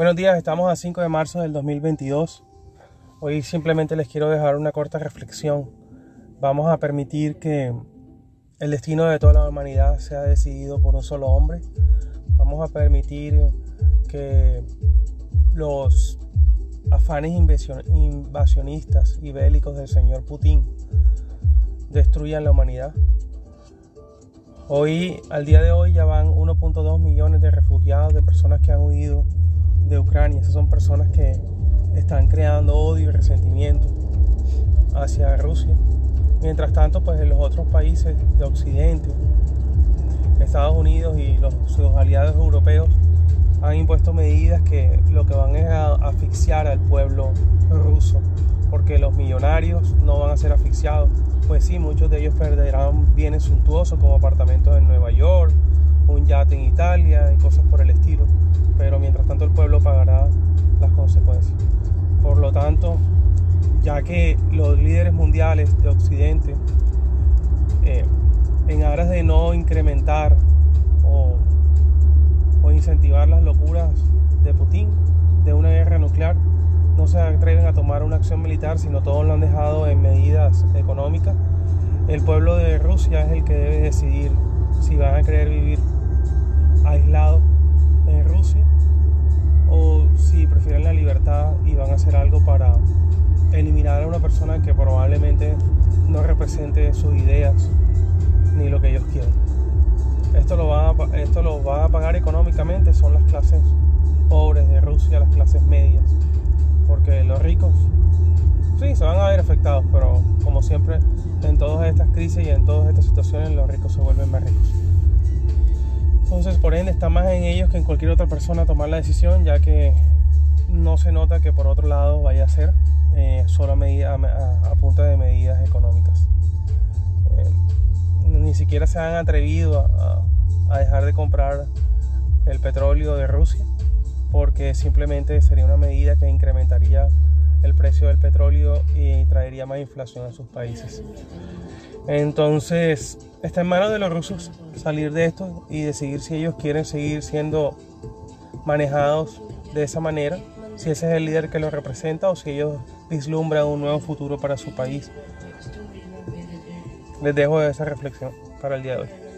Buenos días, estamos a 5 de marzo del 2022. Hoy simplemente les quiero dejar una corta reflexión. Vamos a permitir que el destino de toda la humanidad sea decidido por un solo hombre. Vamos a permitir que los afanes invasionistas y bélicos del señor Putin destruyan la humanidad. Hoy, al día de hoy, ya van 1.2 millones de refugiados, de personas que han huido de Ucrania. Esas son personas que están creando odio y resentimiento hacia Rusia. Mientras tanto, pues en los otros países de Occidente, Estados Unidos y los, sus aliados europeos han impuesto medidas que lo que van es a asfixiar al pueblo ruso, porque los millonarios no van a ser asfixiados. Pues sí, muchos de ellos perderán bienes suntuosos como apartamentos en Nueva York, un yate en Italia y cosas por el estilo pero mientras tanto el pueblo pagará las consecuencias. Por lo tanto, ya que los líderes mundiales de Occidente, eh, en aras de no incrementar o, o incentivar las locuras de Putin, de una guerra nuclear, no se atreven a tomar una acción militar, sino todos lo han dejado en medidas económicas. El pueblo de Rusia es el que debe decidir si van a querer vivir aislados en Rusia persona que probablemente no represente sus ideas ni lo que ellos quieren. Esto lo van a, esto lo van a pagar económicamente, son las clases pobres de Rusia, las clases medias, porque los ricos sí se van a ver afectados, pero como siempre en todas estas crisis y en todas estas situaciones los ricos se vuelven más ricos. Entonces, por ende, está más en ellos que en cualquier otra persona tomar la decisión, ya que no se nota que por otro lado vaya a ser eh, solo a, medida, a, punta de medidas económicas. Eh, ni siquiera se han atrevido a, a dejar de comprar el petróleo de Rusia, porque simplemente sería una medida que incrementaría el precio del petróleo y traería más inflación a sus países. Entonces, está en manos de los rusos salir de esto y decidir si ellos quieren seguir siendo manejados de esa manera, si ese es el líder que los representa o si ellos vislumbran un nuevo futuro para su país. Les dejo esa reflexión para el día de hoy.